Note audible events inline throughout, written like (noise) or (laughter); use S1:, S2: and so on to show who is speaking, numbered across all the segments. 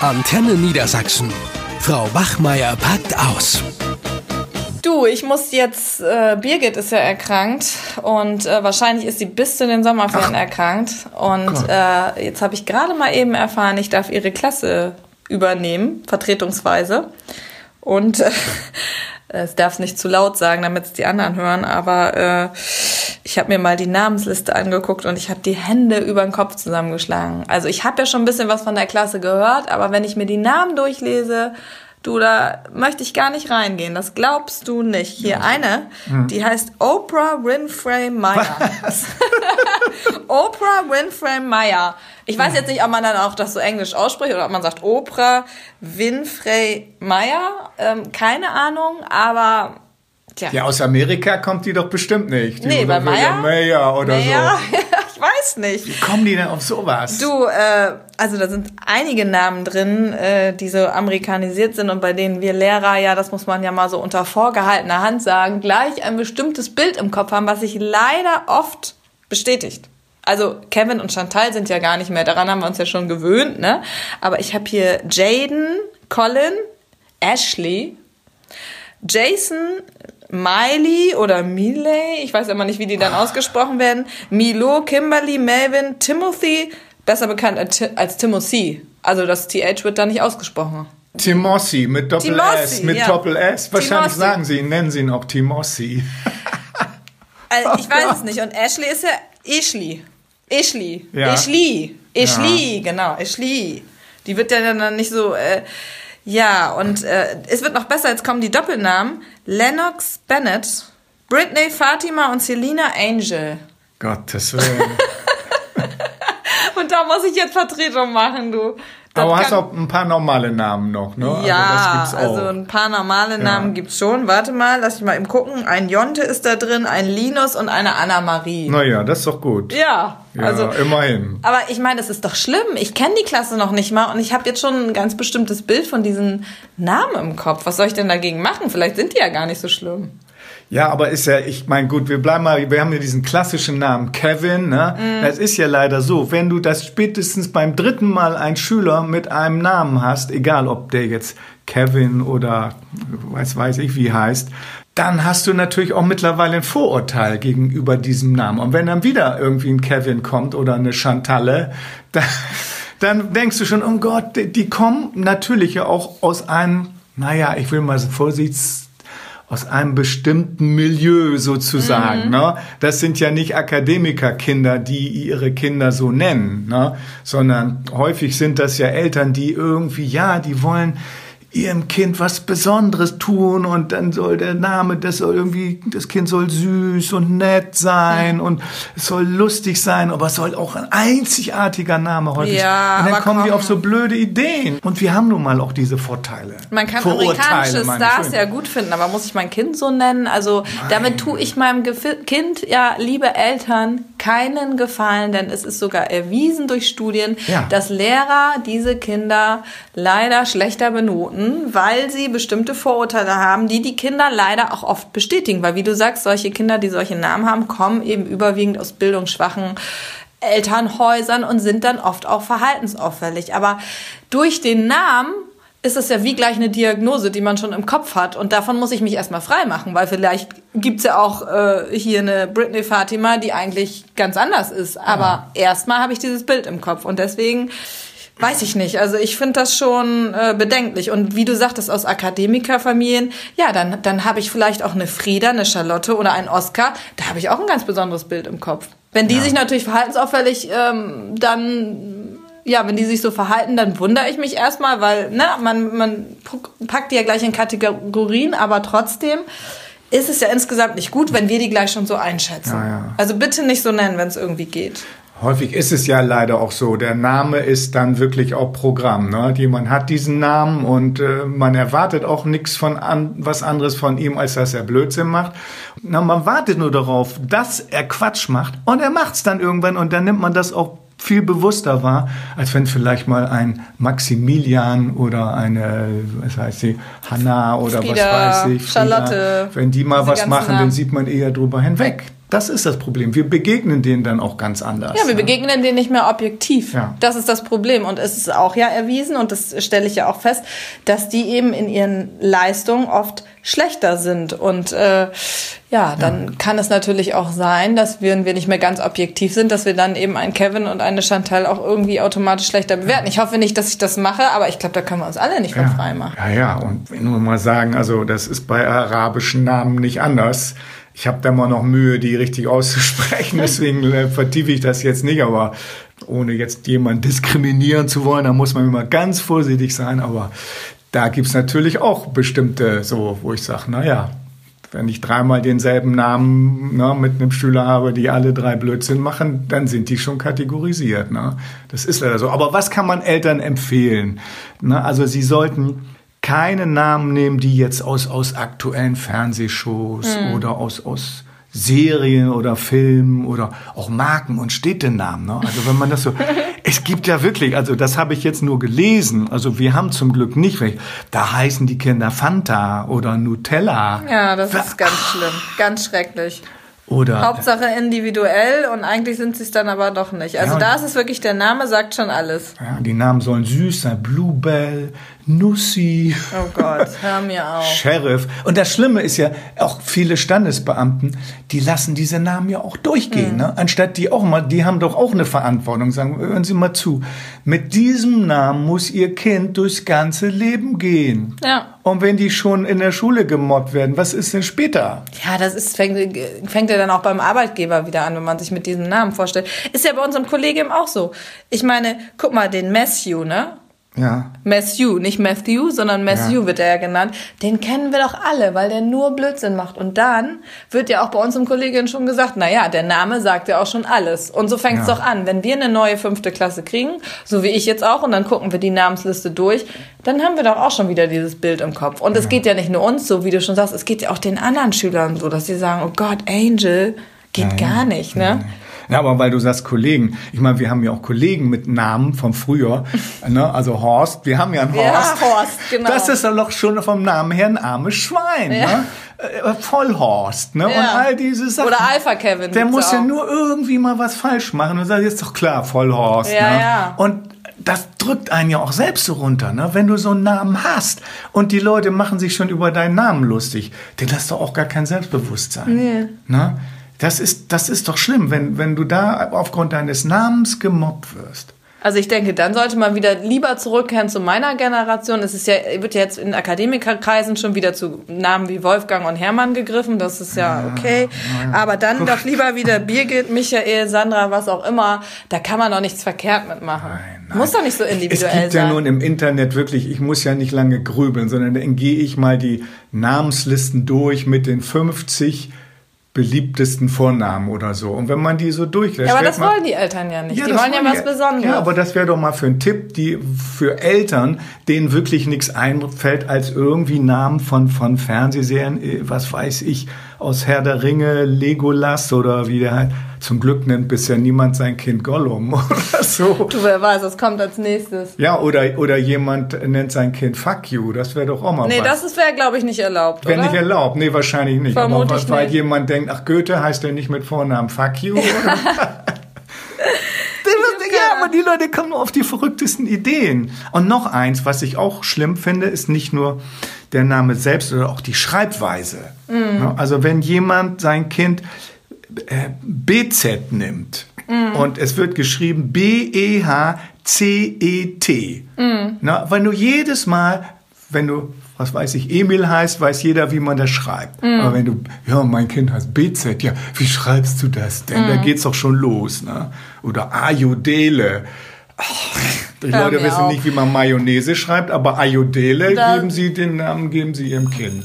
S1: Antenne Niedersachsen. Frau Bachmeier packt aus.
S2: Du, ich muss jetzt, äh, Birgit ist ja erkrankt und äh, wahrscheinlich ist sie bis zu den Sommerferien Ach. erkrankt. Und äh, jetzt habe ich gerade mal eben erfahren, ich darf ihre Klasse übernehmen, vertretungsweise. Und (laughs) äh, es darf nicht zu laut sagen, damit es die anderen hören, aber äh, ich habe mir mal die Namensliste angeguckt und ich habe die Hände über den Kopf zusammengeschlagen. Also ich habe ja schon ein bisschen was von der Klasse gehört, aber wenn ich mir die Namen durchlese, du, da möchte ich gar nicht reingehen. Das glaubst du nicht. Hier eine, mhm. die heißt Oprah Winfrey Meyer. (laughs) Oprah Winfrey Meyer. Ich weiß jetzt nicht, ob man dann auch das so englisch ausspricht oder ob man sagt Oprah Winfrey Meyer. Ähm, keine Ahnung, aber
S3: Tja. Ja, aus Amerika kommt die doch bestimmt nicht. Die
S2: nee, bei Meyer?
S3: Meyer oder Meyer?
S2: so. (laughs) ich weiß nicht.
S3: Wie kommen die denn auf sowas?
S2: Du, äh, also da sind einige Namen drin, äh, die so amerikanisiert sind und bei denen wir Lehrer, ja, das muss man ja mal so unter vorgehaltener Hand sagen, gleich ein bestimmtes Bild im Kopf haben, was sich leider oft bestätigt. Also Kevin und Chantal sind ja gar nicht mehr, daran haben wir uns ja schon gewöhnt, ne? Aber ich habe hier Jaden, Colin, Ashley, Jason, Miley oder Miley, ich weiß immer nicht, wie die dann ausgesprochen werden, Milo, Kimberly, Melvin, Timothy, besser bekannt als Timothy. Also das TH wird da nicht ausgesprochen.
S3: Timossi mit Doppel Timossi, S, mit ja. Doppel S. Wahrscheinlich Timossi. sagen sie ihn, nennen sie ihn auch Timossi. (laughs)
S2: also ich oh weiß Gott. es nicht. Und Ashley ist ja Ashley. Ashley. Ja. Ashley. Ashley, ja. genau. Ashley. Die wird ja dann nicht so. Äh, ja, und äh, es wird noch besser, jetzt kommen die Doppelnamen. Lennox Bennett, Britney Fatima und Selina Angel.
S3: Gottes Willen. (laughs)
S2: und da muss ich jetzt Vertretung machen, du.
S3: Das Aber hast auch ein paar normale Namen noch, ne?
S2: Also ja, also, also ein paar normale Namen ja. gibt's schon. Warte mal, lass ich mal eben gucken. Ein Jonte ist da drin, ein Linus und eine Anna-Marie.
S3: Naja, das ist doch gut.
S2: Ja,
S3: ja also immerhin.
S2: Aber ich meine, es ist doch schlimm. Ich kenne die Klasse noch nicht mal und ich habe jetzt schon ein ganz bestimmtes Bild von diesen Namen im Kopf. Was soll ich denn dagegen machen? Vielleicht sind die ja gar nicht so schlimm.
S3: Ja, aber ist ja, ich meine, gut, wir bleiben mal, wir haben ja diesen klassischen Namen Kevin, ne? Mm. Es ist ja leider so, wenn du das spätestens beim dritten Mal einen Schüler mit einem Namen hast, egal ob der jetzt Kevin oder weiß, weiß ich wie heißt, dann hast du natürlich auch mittlerweile ein Vorurteil gegenüber diesem Namen. Und wenn dann wieder irgendwie ein Kevin kommt oder eine Chantalle, (laughs) dann, dann denkst du schon, oh Gott, die, die kommen natürlich ja auch aus einem, naja, ich will mal so vorsichtig aus einem bestimmten Milieu sozusagen. Mhm. Ne? Das sind ja nicht Akademikerkinder, die ihre Kinder so nennen, ne? sondern häufig sind das ja Eltern, die irgendwie, ja, die wollen ihrem Kind was Besonderes tun und dann soll der Name, das soll irgendwie, das Kind soll süß und nett sein ja. und es soll lustig sein, aber es soll auch ein einzigartiger Name häufig
S2: ja,
S3: Und dann kommen komm. die auf so blöde Ideen. Und wir haben nun mal auch diese Vorteile.
S2: Man kann amerikanische Stars ja gut finden, aber muss ich mein Kind so nennen? Also Nein. damit tue ich meinem Kind, ja, liebe Eltern, keinen Gefallen, denn es ist sogar erwiesen durch Studien, ja. dass Lehrer diese Kinder leider schlechter benoten, weil sie bestimmte Vorurteile haben, die die Kinder leider auch oft bestätigen. Weil wie du sagst, solche Kinder, die solche Namen haben, kommen eben überwiegend aus bildungsschwachen Elternhäusern und sind dann oft auch verhaltensauffällig. Aber durch den Namen ist es ja wie gleich eine Diagnose, die man schon im Kopf hat. Und davon muss ich mich erstmal frei machen, weil vielleicht gibt's ja auch äh, hier eine Britney Fatima, die eigentlich ganz anders ist. Aber ja. erstmal habe ich dieses Bild im Kopf. Und deswegen weiß ich nicht. Also ich finde das schon äh, bedenklich. Und wie du sagtest, aus Akademikerfamilien, ja, dann, dann habe ich vielleicht auch eine Frieda, eine Charlotte oder einen Oscar. Da habe ich auch ein ganz besonderes Bild im Kopf. Wenn die ja. sich natürlich verhaltensauffällig ähm, dann ja, wenn die sich so verhalten, dann wundere ich mich erstmal, weil ne, man, man packt die ja gleich in Kategorien, aber trotzdem ist es ja insgesamt nicht gut, wenn wir die gleich schon so einschätzen. Ja, ja. Also bitte nicht so nennen, wenn es irgendwie geht.
S3: Häufig ist es ja leider auch so. Der Name ist dann wirklich auch Programm. Ne? Jemand hat diesen Namen und äh, man erwartet auch nichts von an, was anderes von ihm, als dass er Blödsinn macht. Na, man wartet nur darauf, dass er Quatsch macht und er macht es dann irgendwann und dann nimmt man das auch viel bewusster war, als wenn vielleicht mal ein Maximilian oder eine, was heißt sie, Hanna oder
S2: Frieda,
S3: was weiß ich,
S2: Frieda, Charlotte,
S3: wenn die mal was machen, dann sieht man eher drüber hinweg. Das ist das Problem. Wir begegnen denen dann auch ganz anders.
S2: Ja, wir ne? begegnen denen nicht mehr objektiv. Ja. Das ist das Problem. Und es ist auch ja erwiesen, und das stelle ich ja auch fest, dass die eben in ihren Leistungen oft schlechter sind. Und äh, ja, dann ja. kann es natürlich auch sein, dass wir, wenn wir nicht mehr ganz objektiv sind, dass wir dann eben einen Kevin und eine Chantal auch irgendwie automatisch schlechter bewerten. Ich hoffe nicht, dass ich das mache, aber ich glaube, da können wir uns alle nicht von
S3: ja.
S2: frei machen.
S3: Ja, ja, und wenn wir mal sagen, also das ist bei arabischen Namen nicht anders. Ich habe da mal noch Mühe, die richtig auszusprechen, (laughs) deswegen äh, vertiefe ich das jetzt nicht, aber ohne jetzt jemanden diskriminieren zu wollen, da muss man immer ganz vorsichtig sein, aber da gibt's natürlich auch bestimmte, so, wo ich sage, naja, wenn ich dreimal denselben Namen ne, mit einem Schüler habe, die alle drei Blödsinn machen, dann sind die schon kategorisiert. Ne? Das ist leider so. Aber was kann man Eltern empfehlen? Ne? Also sie sollten keine Namen nehmen, die jetzt aus, aus aktuellen Fernsehshows mhm. oder aus, aus Serien oder Filmen oder auch Marken und Städtenamen. Ne? Also wenn man das so, (laughs) es gibt ja wirklich, also das habe ich jetzt nur gelesen. Also wir haben zum Glück nicht, da heißen die Kinder Fanta oder Nutella.
S2: Ja, das ist ganz schlimm, ganz schrecklich. Oder Hauptsache individuell und eigentlich sind sie es dann aber doch nicht. Also ja, da ist es wirklich, der Name sagt schon alles.
S3: Ja, die Namen sollen süß sein. Bluebell, Nussi.
S2: Oh Gott, hör mir auf. (laughs)
S3: Sheriff. Und das Schlimme ist ja, auch viele Standesbeamten, die lassen diese Namen ja auch durchgehen. Mhm. Ne? Anstatt die auch mal, die haben doch auch eine Verantwortung. Sagen, hören Sie mal zu. Mit diesem Namen muss Ihr Kind durchs ganze Leben gehen. Ja. Und wenn die schon in der Schule gemobbt werden, was ist denn später?
S2: Ja, das ist, fängt, fängt ja dann auch beim Arbeitgeber wieder an, wenn man sich mit diesem Namen vorstellt. Ist ja bei unserem Kollegium auch so. Ich meine, guck mal, den Matthew, ne? Ja. Matthew, nicht Matthew, sondern Matthew ja. wird er ja genannt. Den kennen wir doch alle, weil der nur Blödsinn macht. Und dann wird ja auch bei uns im Kollegium schon gesagt, na ja, der Name sagt ja auch schon alles. Und so fängt es ja. doch an. Wenn wir eine neue fünfte Klasse kriegen, so wie ich jetzt auch, und dann gucken wir die Namensliste durch, dann haben wir doch auch schon wieder dieses Bild im Kopf. Und es geht ja nicht nur uns so, wie du schon sagst, es geht ja auch den anderen Schülern so, dass sie sagen, oh Gott, Angel, geht gar nicht, ne?
S3: Ja, aber weil du sagst Kollegen. Ich meine, wir haben ja auch Kollegen mit Namen vom Frühjahr. (laughs) ne? Also Horst, wir haben ja einen Horst. Ja, Horst, genau. Das ist doch schon vom Namen her ein armes Schwein. Ja. Ne? Äh, Vollhorst, ne? Ja. Und all diese Sachen.
S2: Oder Alpha Kevin.
S3: Der muss ja nur irgendwie mal was falsch machen und sagt, ist doch klar, Vollhorst. Ja, ne? ja. Und das drückt einen ja auch selbst so runter, ne? Wenn du so einen Namen hast und die Leute machen sich schon über deinen Namen lustig, dann hast du auch gar kein Selbstbewusstsein. Nee. Ne? Das ist, das ist doch schlimm, wenn, wenn du da aufgrund deines Namens gemobbt wirst.
S2: Also ich denke, dann sollte man wieder lieber zurückkehren zu meiner Generation. Es ist ja, wird ja jetzt in Akademikerkreisen schon wieder zu Namen wie Wolfgang und Hermann gegriffen. Das ist ja okay. Aber dann doch lieber wieder Birgit, Michael, Sandra, was auch immer. Da kann man doch nichts verkehrt mitmachen. Nein, nein. Muss doch nicht so individuell sein.
S3: Es gibt
S2: sein.
S3: ja nun im Internet wirklich, ich muss ja nicht lange grübeln, sondern dann gehe ich mal die Namenslisten durch mit den 50 beliebtesten Vornamen oder so. Und wenn man die so durchlässt.
S2: Ja, aber das man, wollen die Eltern ja nicht. Ja, die wollen ja was Besonderes.
S3: Ja, aber das wäre doch mal für einen Tipp, die für Eltern, denen wirklich nichts einfällt, als irgendwie Namen von, von Fernsehserien, äh, was weiß ich, aus Herr der Ringe, Legolas oder wie der halt. Zum Glück nennt bisher niemand sein Kind Gollum (laughs) oder so.
S2: Du, wer weiß, was kommt als nächstes.
S3: Ja, oder, oder jemand nennt sein Kind Fuck you. Das wäre doch auch mal
S2: nee, was. Das wäre, glaube ich, nicht erlaubt,
S3: Wäre nicht erlaubt. Nee, wahrscheinlich nicht. Vermutlich Aber weil nicht. jemand denkt, ach, Goethe heißt ja nicht mit Vornamen Fuck you, oder? ja, (laughs) aber die Leute kommen nur auf die verrücktesten Ideen. Und noch eins, was ich auch schlimm finde, ist nicht nur der Name selbst oder auch die Schreibweise. Mhm. Also wenn jemand sein Kind BZ nimmt mm. und es wird geschrieben B-E-H-C-E-T. Mm. Na, wenn du jedes Mal, wenn du, was weiß ich, Emil heißt, weiß jeder, wie man das schreibt. Mm. Aber wenn du, ja, mein Kind heißt BZ, ja, wie schreibst du das denn? Da geht's doch schon los. Ne? Oder Ayodele. Die Leute wissen auch. nicht, wie man Mayonnaise schreibt, aber Ayodele geben sie den Namen, geben sie ihrem Kind.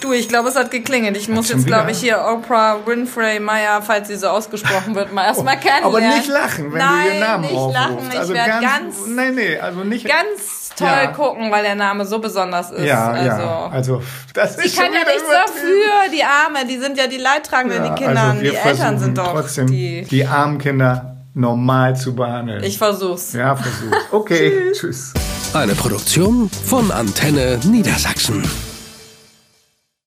S2: Du, ich glaube, es hat geklingelt. Ich muss jetzt, glaube ich, hier Oprah Winfrey Meyer, falls sie so ausgesprochen wird, mal erstmal oh, kennenlernen.
S3: Aber nicht lachen, wenn Nein, du ihren Namen nicht lachen.
S2: Ich also werde ganz,
S3: nee, nee, also nicht,
S2: ganz toll ja. gucken, weil der Name so besonders ist.
S3: Ja, also, ja. Also,
S2: das ist Sie kann ja nichts dafür, die Arme, die sind ja die Leidtragenden, ja, die Kinder, also die Eltern sind doch
S3: trotzdem die, die armen Kinder normal zu behandeln.
S2: Ich versuch's.
S3: Ja, versuch's. Okay, (laughs) tschüss.
S1: Eine Produktion von Antenne Niedersachsen.